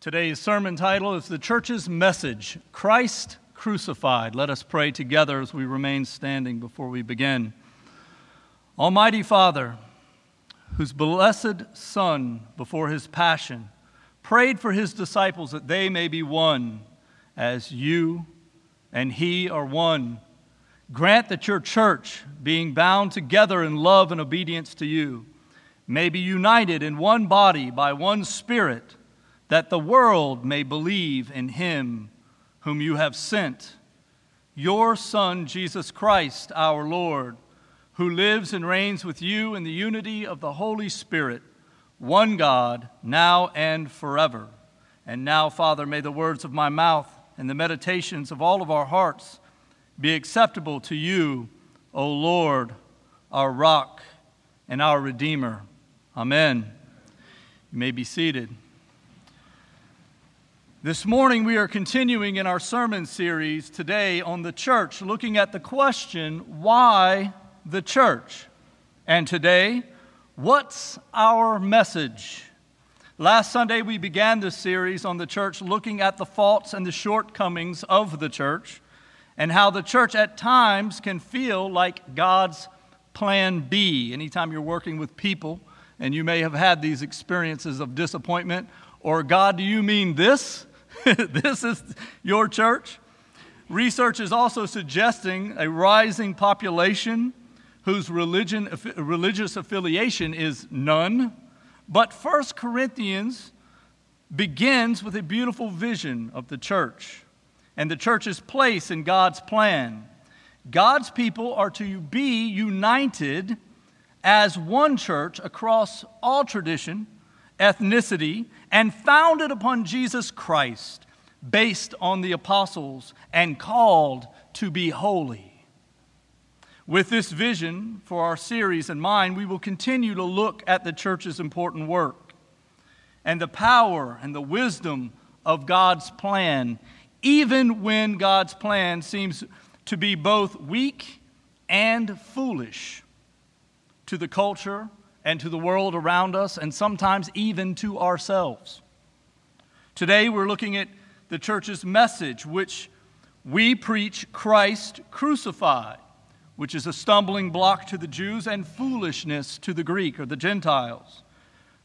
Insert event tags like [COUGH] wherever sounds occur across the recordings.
Today's sermon title is The Church's Message Christ Crucified. Let us pray together as we remain standing before we begin. Almighty Father, whose blessed Son, before his passion, prayed for his disciples that they may be one, as you and he are one. Grant that your church, being bound together in love and obedience to you, may be united in one body by one Spirit that the world may believe in him whom you have sent, your Son, Jesus Christ, our Lord, who lives and reigns with you in the unity of the Holy Spirit, one God, now and forever. And now, Father, may the words of my mouth and the meditations of all of our hearts be acceptable to you, O Lord, our rock and our Redeemer. Amen. You may be seated. This morning, we are continuing in our sermon series today on the church, looking at the question, why the church? And today, what's our message? Last Sunday, we began this series on the church looking at the faults and the shortcomings of the church and how the church at times can feel like God's plan B. Anytime you're working with people and you may have had these experiences of disappointment, or God, do you mean this? [LAUGHS] this is your church. Research is also suggesting a rising population whose religion, religious affiliation is none. But First Corinthians begins with a beautiful vision of the church and the church's place in God's plan. God's people are to be united as one church across all tradition, ethnicity, and founded upon Jesus Christ, based on the apostles, and called to be holy. With this vision for our series in mind, we will continue to look at the church's important work and the power and the wisdom of God's plan, even when God's plan seems to be both weak and foolish to the culture and to the world around us, and sometimes even to ourselves. Today, we're looking at the church's message, which we preach Christ crucified, which is a stumbling block to the Jews and foolishness to the Greek or the Gentiles.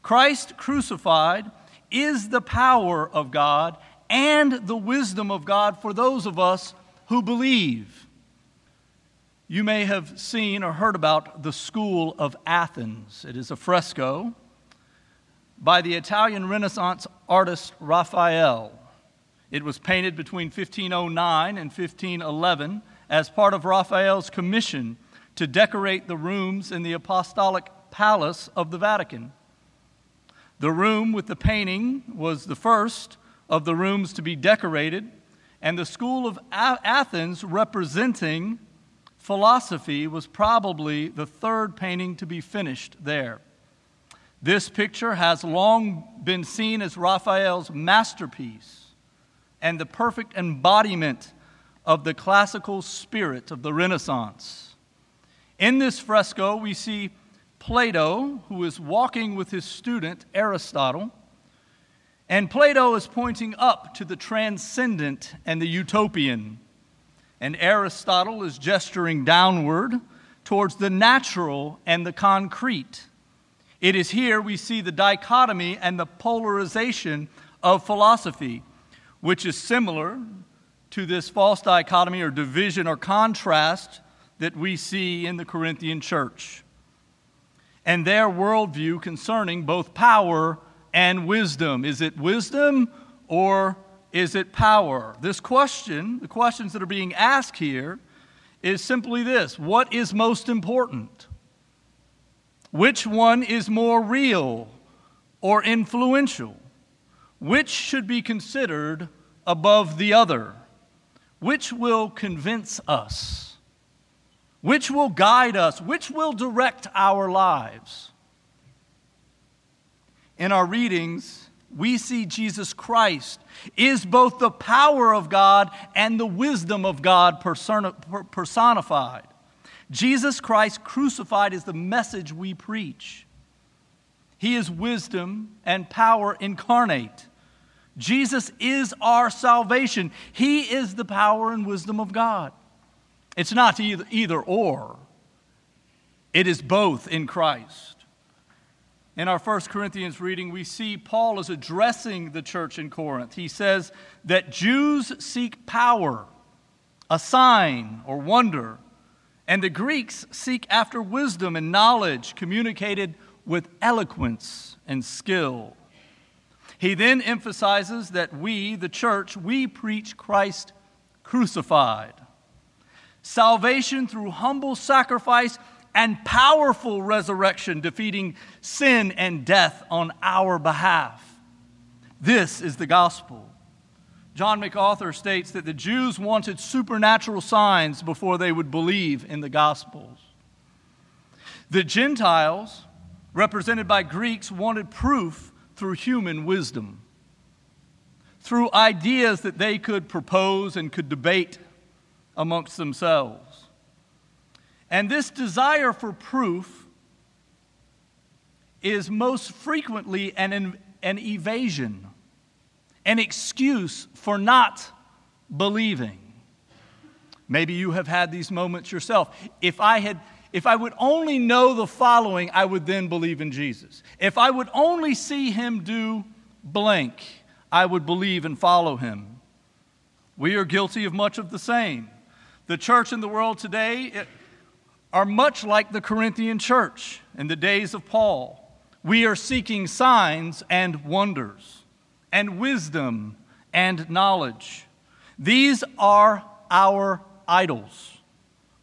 Christ crucified is the power of God and the wisdom of God for those of us who believe. You may have seen or heard about the School of Athens. It is a fresco by the Italian Renaissance artist Raphael. It was painted between 1509 and 1511 as part of Raphael's commission to decorate the rooms in the Apostolic Palace of the Vatican. The room with the painting was the first of the rooms to be decorated, and the School of Athens representing philosophy was probably the third painting to be finished there. This picture has long been seen as Raphael's masterpiece and the perfect embodiment of the classical spirit of the Renaissance. In this fresco, we see Plato, who is walking with his student Aristotle, and Plato is pointing up to the transcendent and the utopian and Aristotle is gesturing downward towards the natural and the concrete. It is here we see the dichotomy and the polarization of philosophy, which is similar to this false dichotomy or division or contrast that we see in the Corinthian church and their worldview concerning both power and wisdom. Is it wisdom or is it power? This question, the questions that are being asked here, is simply this What is most important? Which one is more real or influential? Which should be considered above the other? Which will convince us? Which will guide us? Which will direct our lives? In our readings, we see Jesus Christ is both the power of God and the wisdom of God personified. Jesus Christ crucified is the message we preach. He is wisdom and power incarnate. Jesus is our salvation. He is the power and wisdom of God. It's not either, either or, it is both in Christ. In our First Corinthians reading, we see Paul is addressing the church in Corinth. He says that Jews seek power, a sign or wonder, and the Greeks seek after wisdom and knowledge communicated with eloquence and skill. He then emphasizes that we, the church, we preach Christ crucified. Salvation through humble sacrifice and powerful resurrection, defeating sin and death on our behalf. This is the gospel. John MacArthur states that the Jews wanted supernatural signs before they would believe in the gospels. The Gentiles, represented by Greeks, wanted proof through human wisdom, through ideas that they could propose and could debate amongst themselves. And this desire for proof is most frequently an, an evasion, an excuse for not believing. Maybe you have had these moments yourself. If I had if I would only know the following, I would then believe in Jesus. If I would only see him do blank, I would believe and follow him. We are guilty of much of the same. The church in the world today, are much like the Corinthian church in the days of Paul. We are seeking signs and wonders, and wisdom and knowledge. These are our idols,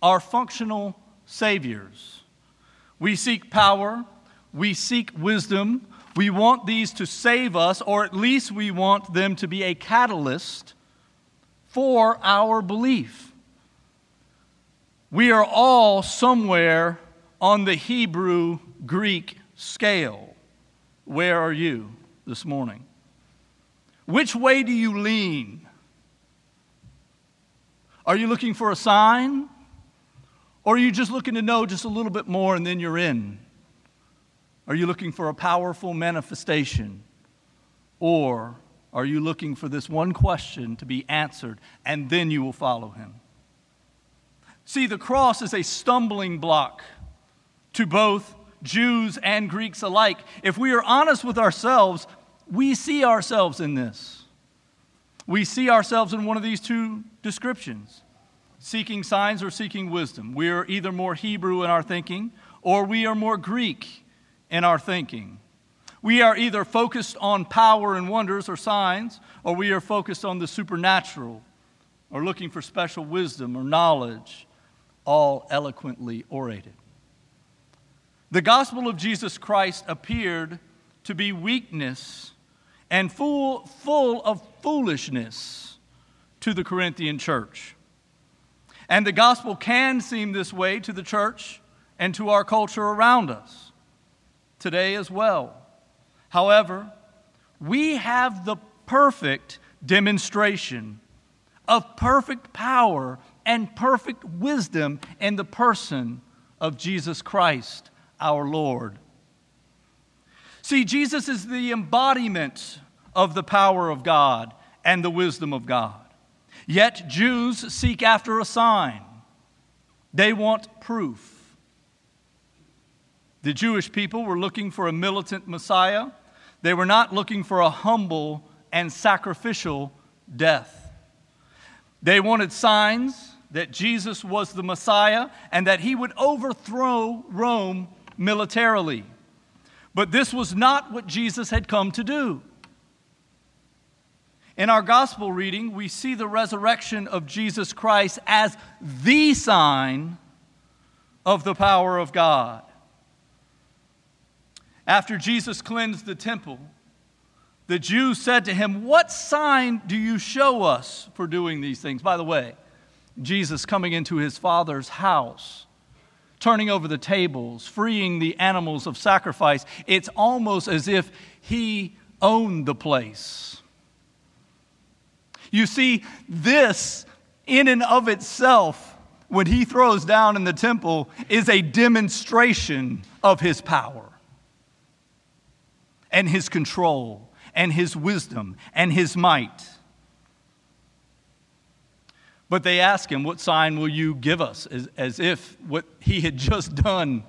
our functional saviors. We seek power, we seek wisdom, we want these to save us, or at least we want them to be a catalyst for our belief. We are all somewhere on the Hebrew Greek scale. Where are you this morning? Which way do you lean? Are you looking for a sign? Or are you just looking to know just a little bit more and then you're in? Are you looking for a powerful manifestation? Or are you looking for this one question to be answered and then you will follow him? See, the cross is a stumbling block to both Jews and Greeks alike. If we are honest with ourselves, we see ourselves in this. We see ourselves in one of these two descriptions seeking signs or seeking wisdom. We are either more Hebrew in our thinking or we are more Greek in our thinking. We are either focused on power and wonders or signs, or we are focused on the supernatural or looking for special wisdom or knowledge all eloquently orated. The gospel of Jesus Christ appeared to be weakness and full, full of foolishness to the Corinthian church. And the gospel can seem this way to the church and to our culture around us today as well. However, we have the perfect demonstration of perfect power and perfect wisdom in the person of Jesus Christ, our Lord. See, Jesus is the embodiment of the power of God and the wisdom of God. Yet Jews seek after a sign, they want proof. The Jewish people were looking for a militant Messiah, they were not looking for a humble and sacrificial death. They wanted signs that Jesus was the Messiah and that he would overthrow Rome militarily. But this was not what Jesus had come to do. In our gospel reading, we see the resurrection of Jesus Christ as the sign of the power of God. After Jesus cleansed the temple, the Jews said to him, What sign do you show us for doing these things? By the way, Jesus coming into his father's house, turning over the tables, freeing the animals of sacrifice. It's almost as if he owned the place. You see, this in and of itself, when he throws down in the temple, is a demonstration of his power and his control and his wisdom and his might. But they ask him, What sign will you give us? As, as if what he had just done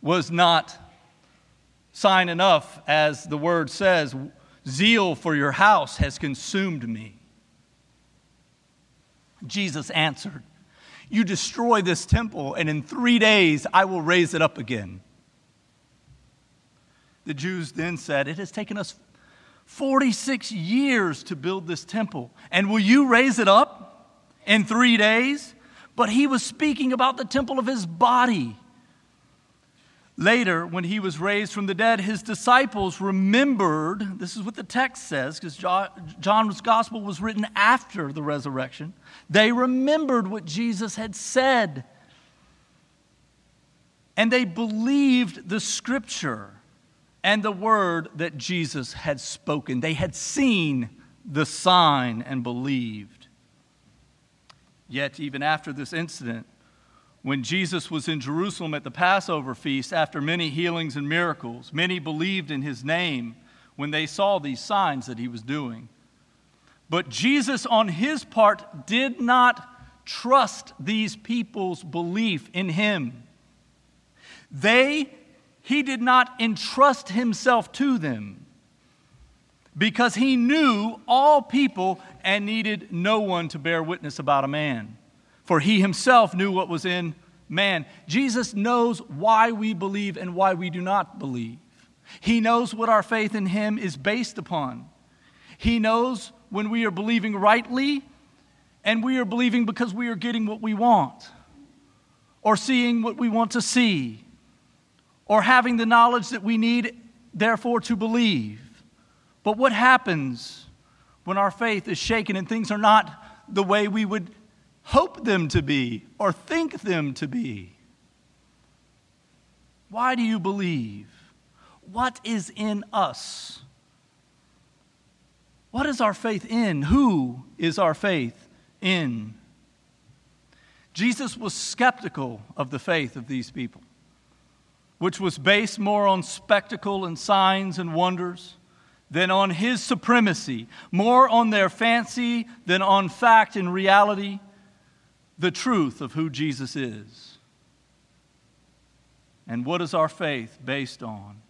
was not sign enough, as the word says, Zeal for your house has consumed me. Jesus answered, You destroy this temple, and in three days I will raise it up again. The Jews then said, It has taken us 46 years to build this temple, and will you raise it up in three days? But he was speaking about the temple of his body. Later, when he was raised from the dead, his disciples remembered this is what the text says, because John's gospel was written after the resurrection. They remembered what Jesus had said. And they believed the scripture and the word that Jesus had spoken. They had seen the sign and believed. Yet, even after this incident, when Jesus was in Jerusalem at the Passover feast, after many healings and miracles, many believed in his name when they saw these signs that he was doing. But Jesus, on his part, did not trust these people's belief in him. They, he did not entrust himself to them because he knew all people and needed no one to bear witness about a man for he himself knew what was in man. Jesus knows why we believe and why we do not believe. He knows what our faith in him is based upon. He knows when we are believing rightly and we are believing because we are getting what we want or seeing what we want to see or having the knowledge that we need, therefore, to believe. But what happens when our faith is shaken and things are not the way we would hope them to be or think them to be? Why do you believe? What is in us? What is our faith in? Who is our faith in? Jesus was skeptical of the faith of these people, which was based more on spectacle and signs and wonders than on his supremacy, more on their fancy than on fact and reality the truth of who Jesus is. And what is our faith based on?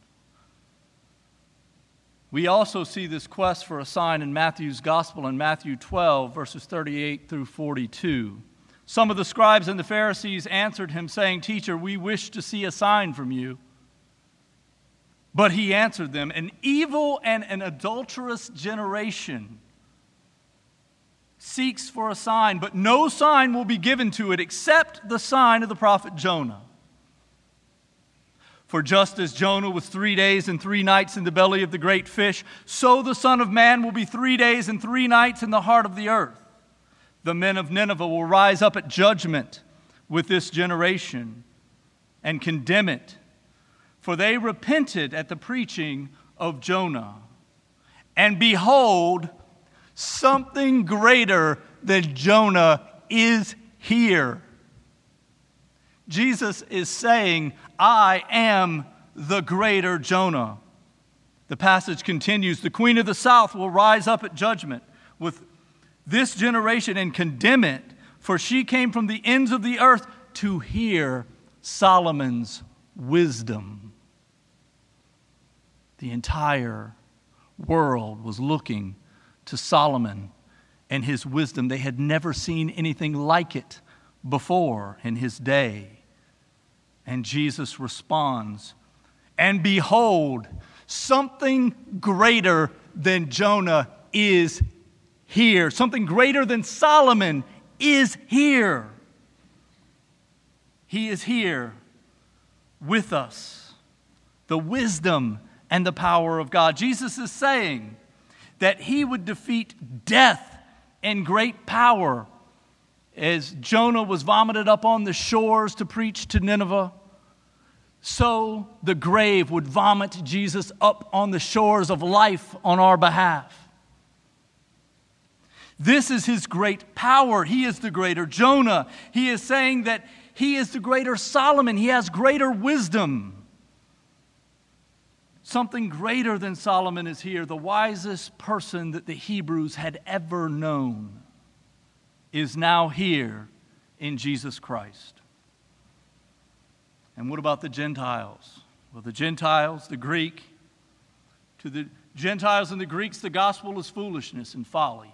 We also see this quest for a sign in Matthew's Gospel in Matthew 12, verses 38 through 42. Some of the scribes and the Pharisees answered him, saying, Teacher, we wish to see a sign from you. But he answered them, An evil and an adulterous generation seeks for a sign, but no sign will be given to it except the sign of the prophet Jonah. For just as Jonah was three days and three nights in the belly of the great fish, so the Son of Man will be three days and three nights in the heart of the earth. The men of Nineveh will rise up at judgment with this generation and condemn it, for they repented at the preaching of Jonah. And behold, Something greater than Jonah is here. Jesus is saying, I am the greater Jonah. The passage continues The queen of the south will rise up at judgment with this generation and condemn it, for she came from the ends of the earth to hear Solomon's wisdom. The entire world was looking to Solomon and his wisdom. They had never seen anything like it before in his day. And Jesus responds, And behold, something greater than Jonah is here. Something greater than Solomon is here. He is here with us. The wisdom and the power of God. Jesus is saying, that he would defeat death in great power. As Jonah was vomited up on the shores to preach to Nineveh, so the grave would vomit Jesus up on the shores of life on our behalf. This is his great power. He is the greater Jonah. He is saying that he is the greater Solomon. He has greater wisdom. Something greater than Solomon is here. The wisest person that the Hebrews had ever known is now here in Jesus Christ. And what about the Gentiles? Well, the Gentiles, the Greek, to the Gentiles and the Greeks, the gospel is foolishness and folly.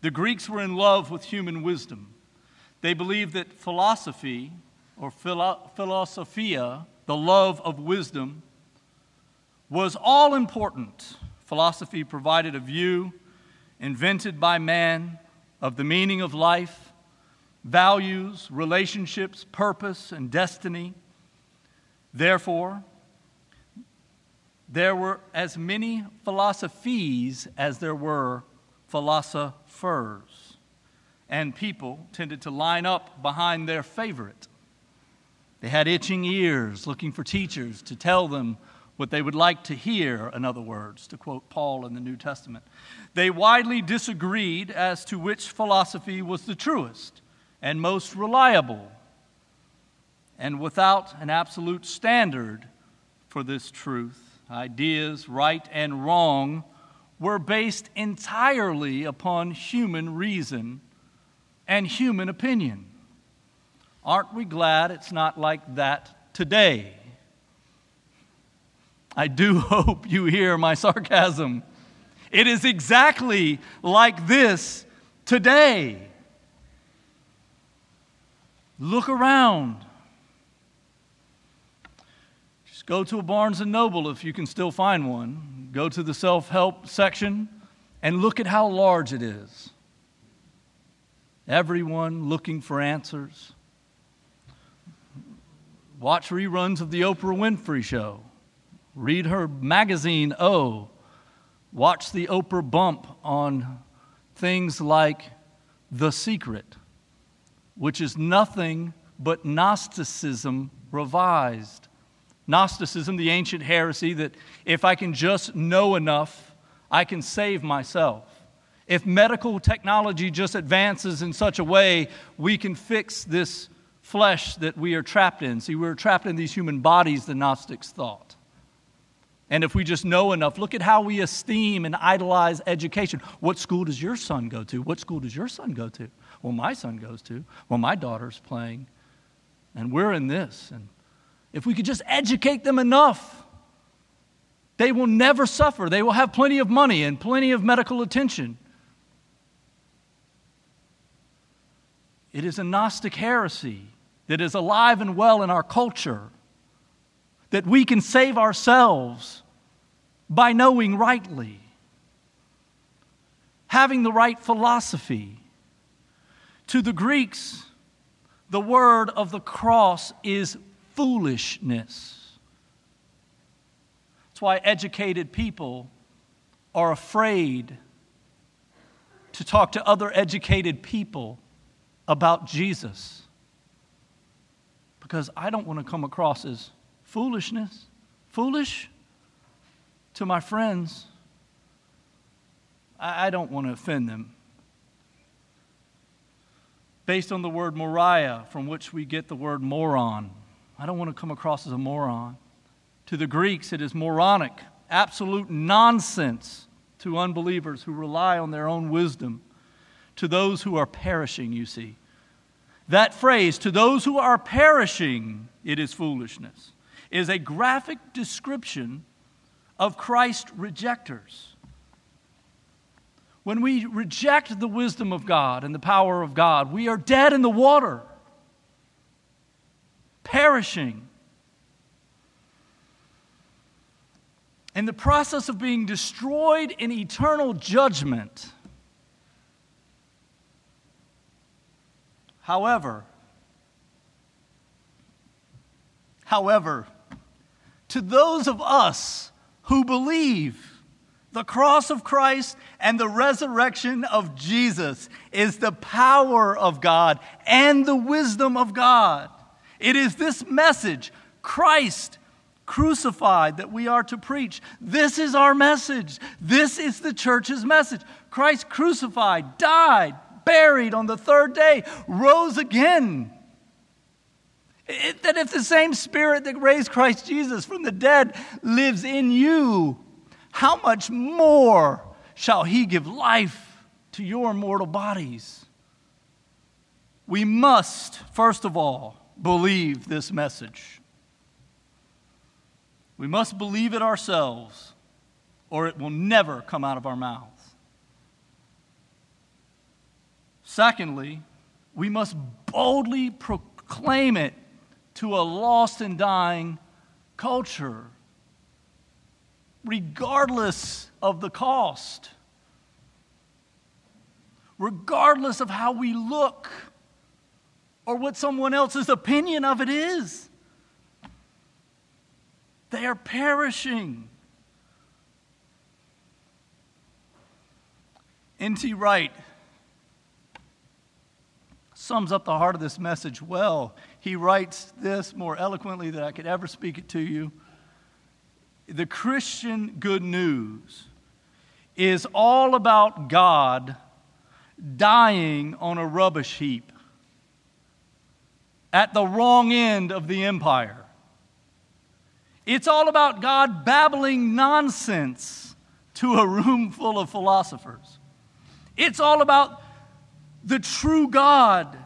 The Greeks were in love with human wisdom. They believed that philosophy, or philo- philosophia, the love of wisdom, was all important. Philosophy provided a view invented by man of the meaning of life, values, relationships, purpose, and destiny. Therefore, there were as many philosophies as there were philosophers. And people tended to line up behind their favorite. They had itching ears looking for teachers to tell them what they would like to hear, in other words, to quote Paul in the New Testament. They widely disagreed as to which philosophy was the truest and most reliable. And without an absolute standard for this truth, ideas, right and wrong, were based entirely upon human reason and human opinion. Aren't we glad it's not like that today? I do [LAUGHS] hope you hear my sarcasm. It is exactly like this today. Look around. Just go to a Barnes and Noble if you can still find one. Go to the self help section and look at how large it is. Everyone looking for answers. Watch reruns of the Oprah Winfrey Show. Read her magazine, Oh. Watch the Oprah bump on things like The Secret which is nothing but Gnosticism revised. Gnosticism, the ancient heresy that if I can just know enough, I can save myself. If medical technology just advances in such a way, we can fix this flesh that we are trapped in. See, we're trapped in these human bodies, the Gnostics thought. And if we just know enough, look at how we esteem and idolize education. What school does your son go to? What school does your son go to? well, my son goes to, well, my daughter's playing, and we're in this. And if we could just educate them enough, they will never suffer. They will have plenty of money and plenty of medical attention. It is a Gnostic heresy that is alive and well in our culture that we can save ourselves by knowing rightly, having the right philosophy to the Greeks, the word of the cross is foolishness. That's why educated people are afraid to talk to other educated people about Jesus. Because I don't want to come across as foolishness, foolish to my friends. I don't want to offend them based on the word moria, from which we get the word moron. I don't want to come across as a moron. To the Greeks, it is moronic, absolute nonsense to unbelievers who rely on their own wisdom. To those who are perishing, you see. That phrase, to those who are perishing, it is foolishness, is a graphic description of Christ rejectors. When we reject the wisdom of God and the power of God, we are dead in the water, perishing. In the process of being destroyed in eternal judgment. However, however, to those of us who believe, the cross of Christ and the resurrection of Jesus is the power of God and the wisdom of God. It is this message, Christ crucified, that we are to preach. This is our message. This is the church's message. Christ crucified, died, buried on the third day, rose again. It, that if the same Spirit that raised Christ Jesus from the dead lives in you, how much more shall He give life to your mortal bodies? We must, first of all, believe this message. We must believe it ourselves, or it will never come out of our mouths. Secondly, we must boldly proclaim it to a lost and dying culture, regardless of the cost, regardless of how we look or what someone else's opinion of it is. They are perishing. N.T. Wright sums up the heart of this message well. He writes this more eloquently than I could ever speak it to you. The Christian good news is all about God dying on a rubbish heap at the wrong end of the empire. It's all about God babbling nonsense to a room full of philosophers. It's all about the true God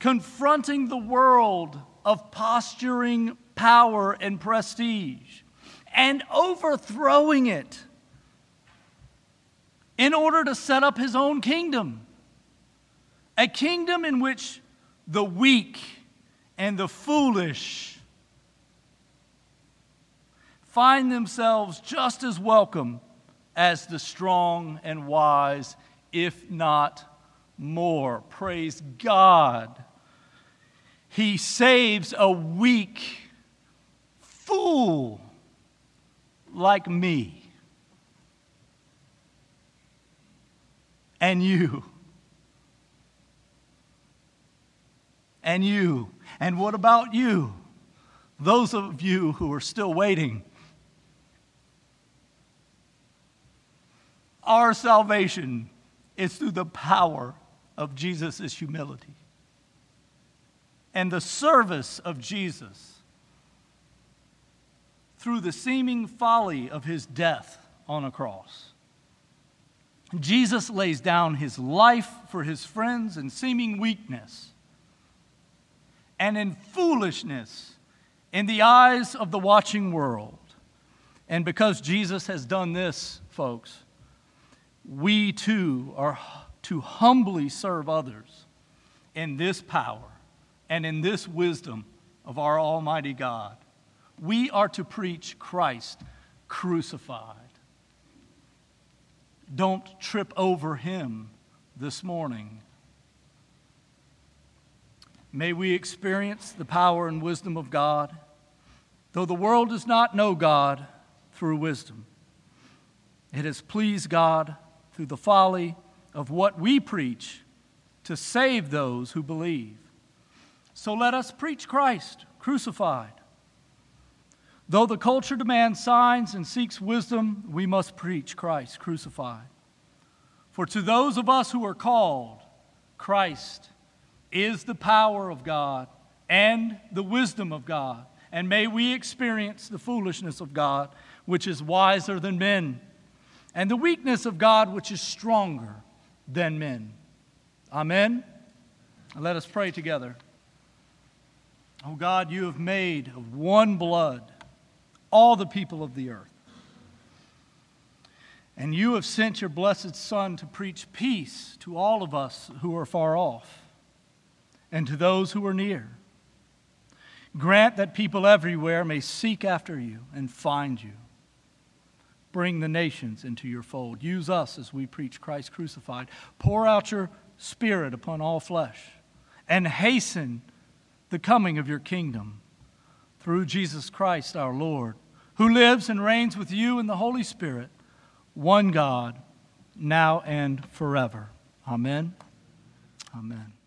confronting the world of posturing power and prestige and overthrowing it in order to set up his own kingdom. A kingdom in which the weak and the foolish find themselves just as welcome as the strong and wise, if not more. Praise God. He saves a weak fool like me and you. And you. And what about you? Those of you who are still waiting. Our salvation is through the power of Jesus' humility and the service of Jesus through the seeming folly of his death on a cross. Jesus lays down his life for his friends in seeming weakness and in foolishness in the eyes of the watching world. And because Jesus has done this, folks, we too are to humbly serve others in this power and in this wisdom of our Almighty God. We are to preach Christ crucified. Don't trip over him this morning. May we experience the power and wisdom of God, though the world does not know God through wisdom. It has pleased God through the folly of what we preach to save those who believe. So let us preach Christ crucified. Though the culture demands signs and seeks wisdom, we must preach Christ crucified. For to those of us who are called, Christ is the power of God and the wisdom of God. And may we experience the foolishness of God, which is wiser than men and the weakness of God, which is stronger than men. Amen. Let us pray together. Oh God, you have made of one blood all the people of the earth. And you have sent your blessed Son to preach peace to all of us who are far off and to those who are near. Grant that people everywhere may seek after you and find you bring the nations into your fold. Use us as we preach Christ crucified. Pour out your Spirit upon all flesh and hasten the coming of your kingdom through Jesus Christ our Lord, who lives and reigns with you in the Holy Spirit, one God, now and forever. Amen. Amen.